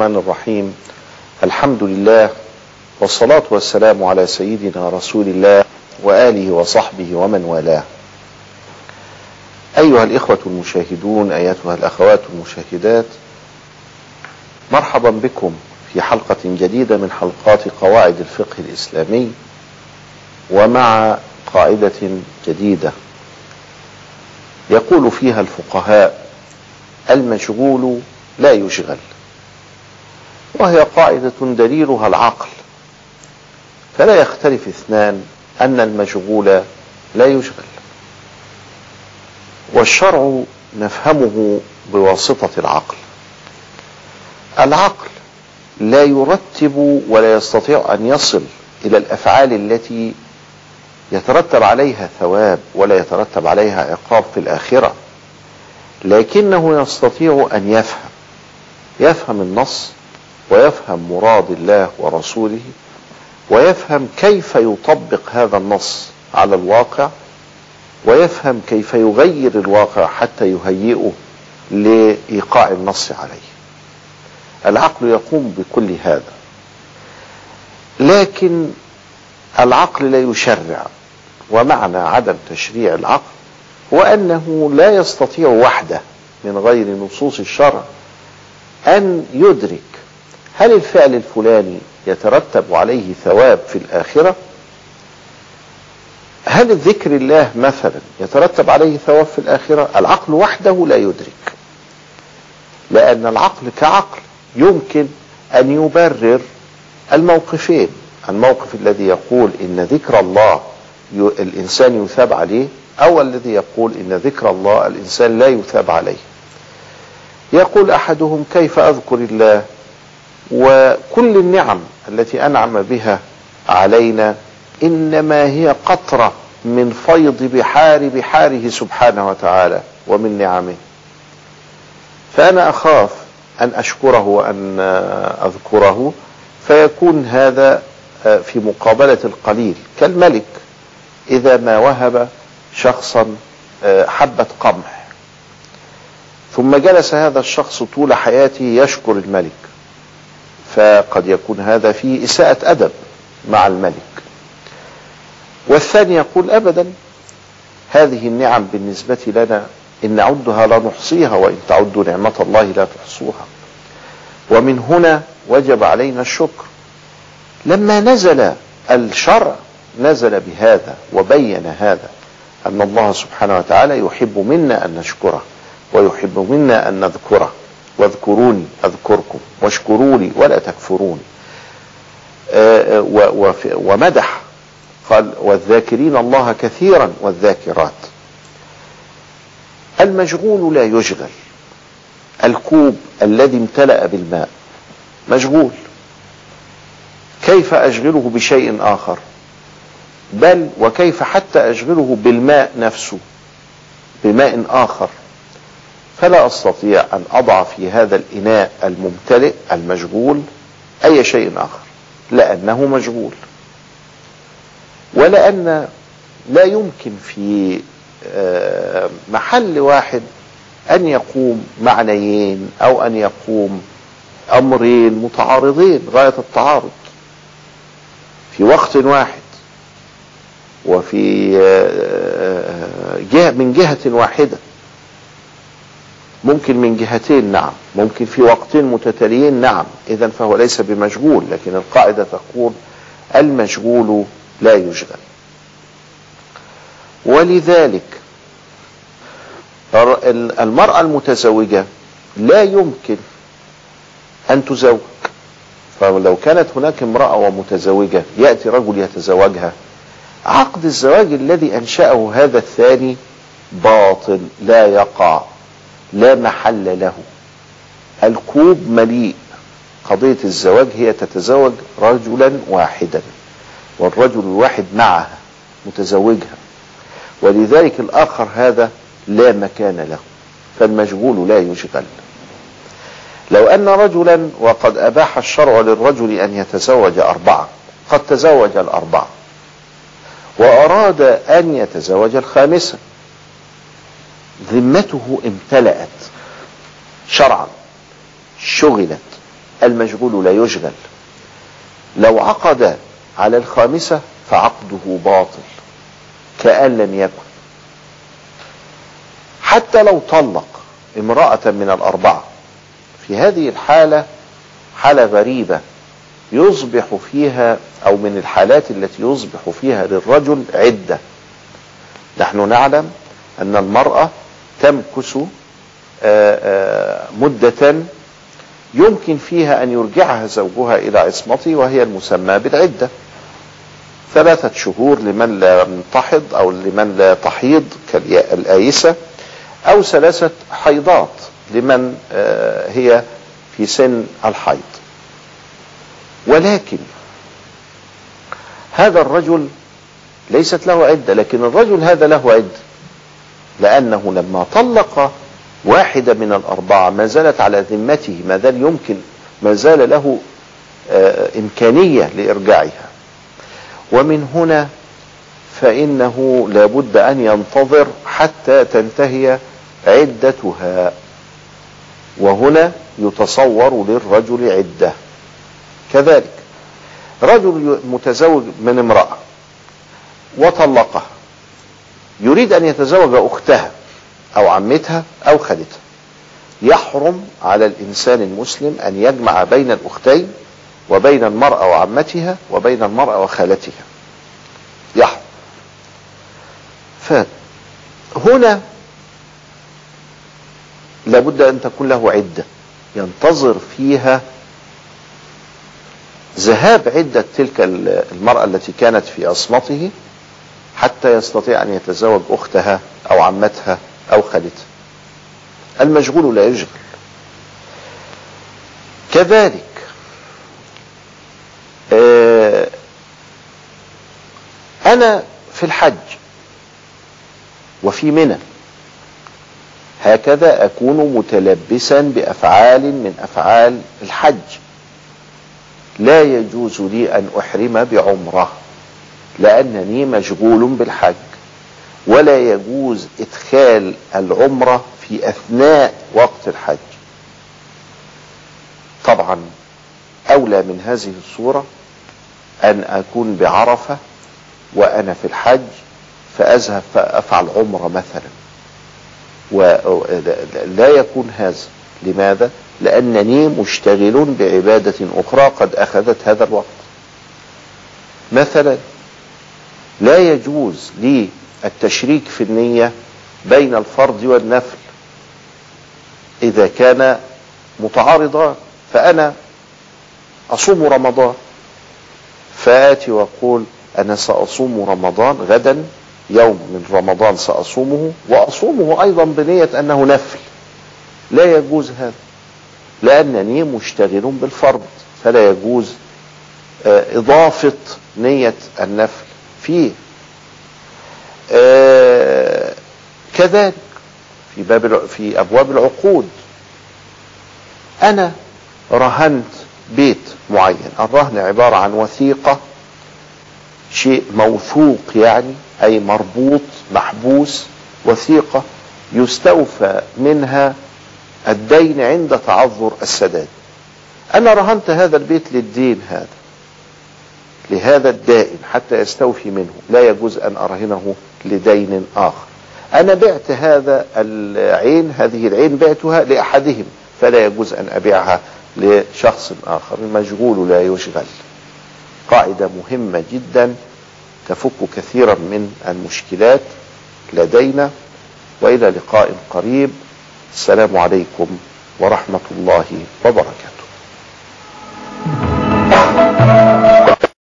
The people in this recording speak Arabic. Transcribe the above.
الرحمن الرحيم. الحمد لله والصلاة والسلام على سيدنا رسول الله وآله وصحبه ومن والاه. أيها الإخوة المشاهدون أيتها الأخوات المشاهدات مرحبا بكم في حلقة جديدة من حلقات قواعد الفقه الإسلامي ومع قاعدة جديدة يقول فيها الفقهاء المشغول لا يشغل. وهي قاعدة دليلها العقل. فلا يختلف اثنان أن المشغول لا يشغل. والشرع نفهمه بواسطة العقل. العقل لا يرتب ولا يستطيع أن يصل إلى الأفعال التي يترتب عليها ثواب ولا يترتب عليها عقاب في الآخرة. لكنه يستطيع أن يفهم. يفهم النص ويفهم مراد الله ورسوله ويفهم كيف يطبق هذا النص على الواقع ويفهم كيف يغير الواقع حتى يهيئه لإيقاع النص عليه. العقل يقوم بكل هذا. لكن العقل لا يشرع ومعنى عدم تشريع العقل هو أنه لا يستطيع وحده من غير نصوص الشرع أن يدرك هل الفعل الفلاني يترتب عليه ثواب في الآخرة؟ هل ذكر الله مثلا يترتب عليه ثواب في الآخرة؟ العقل وحده لا يدرك لأن العقل كعقل يمكن أن يبرر الموقفين. الموقف الذي يقول إن ذكر الله الإنسان يثاب عليه أو الذي يقول إن ذكر الله الإنسان لا يثاب عليه. يقول أحدهم كيف أذكر الله؟ وكل النعم التي أنعم بها علينا إنما هي قطرة من فيض بحار بحاره سبحانه وتعالى ومن نعمه. فأنا أخاف أن أشكره وأن أذكره فيكون هذا في مقابلة القليل. كالملك إذا ما وهب شخصا حبة قمح. ثم جلس هذا الشخص طول حياته يشكر الملك. فقد يكون هذا فيه إساءة أدب مع الملك. والثاني يقول أبدا هذه النعم بالنسبة لنا إن نعدها لا نحصيها وإن تعدوا نعمة الله لا تحصوها. ومن هنا وجب علينا الشكر. لما نزل الشرع نزل بهذا وبين هذا أن الله سبحانه وتعالى يحب منا أن نشكره ويحب منا أن نذكره. واذكروني أذكركم واشكروني ولا تكفروني. ومدح. قال والذاكرين الله كثيرا والذاكرات. المشغول لا يشغل. الكوب الذي امتلأ بالماء مشغول كيف أشغله بشيء آخر؟ بل وكيف حتى أشغله بالماء نفسه؟ بماء آخر. فلا أستطيع أن أضع في هذا الإناء الممتلئ المشغول أي شيء آخر لأنه مشغول ولأن لا يمكن في محل واحد أن يقوم معنيين أو أن يقوم أمرين متعارضين غاية التعارض في وقت واحد وفي جهة من جهة واحدة. ممكن من جهتين نعم. ممكن في وقتين متتاليين نعم. إذا فهو ليس بمشغول لكن القاعدة تقول المشغول لا يشغل. ولذلك المرأة المتزوجة لا يمكن أن تزوج. فلو كانت هناك امرأة ومتزوجة يأتي رجل يتزوجها عقد الزواج الذي أنشأه هذا الثاني باطل لا يقع. لا محل له. الكوب مليء. قضية الزواج هي تتزوج رجلا واحدا والرجل الواحد معها متزوجها. ولذلك الآخر هذا لا مكان له فالمشغول لا يشغل. لو أن رجلا وقد أباح الشرع للرجل أن يتزوج أربعة قد تزوج الأربعة وأراد أن يتزوج الخامسة. ذمته امتلأت شرعا شغلت المشغول لا يشغل. لو عقد على الخامسة فعقده باطل كأن لم يكن. حتى لو طلق امرأة من الأربعة في هذه الحالة حالة غريبة يصبح فيها أو من الحالات التي يصبح فيها للرجل عدة. نحن نعلم أن المرأة تمكث مدة يمكن فيها أن يرجعها زوجها إلى عصمته وهي المسمى بالعدة. ثلاثة شهور لمن لا تحض أو لمن لا تحيض كالآيسة أو ثلاثة حيضات لمن هي في سن الحيض. ولكن هذا الرجل ليست له عدة لكن الرجل هذا له عدة. لأنه لما طلق واحدة من الأربعة ما زالت على ذمته ما زال يمكن ما زال له إمكانية لإرجاعها. ومن هنا فإنه لابد أن ينتظر حتى تنتهي عدتها. وهنا يتصور للرجل عدة. كذلك رجل متزوج من امرأة وطلقها يريد أن يتزوج أختها أو عمتها أو خالتها. يحرم على الإنسان المسلم أن يجمع بين الأختين وبين المرأة وعمتها وبين المرأة وخالتها. يحرم. فهنا لابد أن تكون له عدة ينتظر فيها ذهاب عدة تلك المرأة التي كانت في عصمته حتى يستطيع أن يتزوج أختها أو عمتها أو خالتها. المشغول لا يشغل كذلك أنا في الحج وفي منى هكذا أكون متلبسا بأفعال من أفعال الحج. لا يجوز لي أن أحرم بعمرة. لأنني مشغول بالحج. ولا يجوز إدخال العمرة في أثناء وقت الحج. طبعا أولى من هذه الصورة أن أكون بعرفة وأنا في الحج فأذهب فأفعل عمرة مثلا. ولا يكون هذا. لماذا؟ لأنني مشتغل بعبادة أخرى قد أخذت هذا الوقت. مثلا لا يجوز لي التشريك في النية بين الفرض والنفل. إذا كان متعارضان فأنا أصوم رمضان. فآتي وأقول أنا سأصوم رمضان غدا يوم من رمضان سأصومه وأصومه أيضا بنية أنه نفل. لا يجوز هذا لأنني مشتغل بالفرض. فلا يجوز إضافة نية النفل. فيه. كذلك في باب في أبواب العقود. أنا رهنت بيت معين. الرهن عبارة عن وثيقة شيء موثوق يعني أي مربوط محبوس وثيقة يستوفى منها الدين عند تعذر السداد. أنا رهنت هذا البيت للدين هذا. لهذا الدائن حتى يستوفي منه. لا يجوز أن أرهنه لدين آخر. أنا بعت هذا العين هذه العين بعتها لأحدهم فلا يجوز أن أبيعها لشخص آخر. المشغول لا يشغل. قاعدة مهمة جدا تفك كثيرا من المشكلات لدينا. وإلى لقاء قريب. السلام عليكم ورحمة الله وبركاته.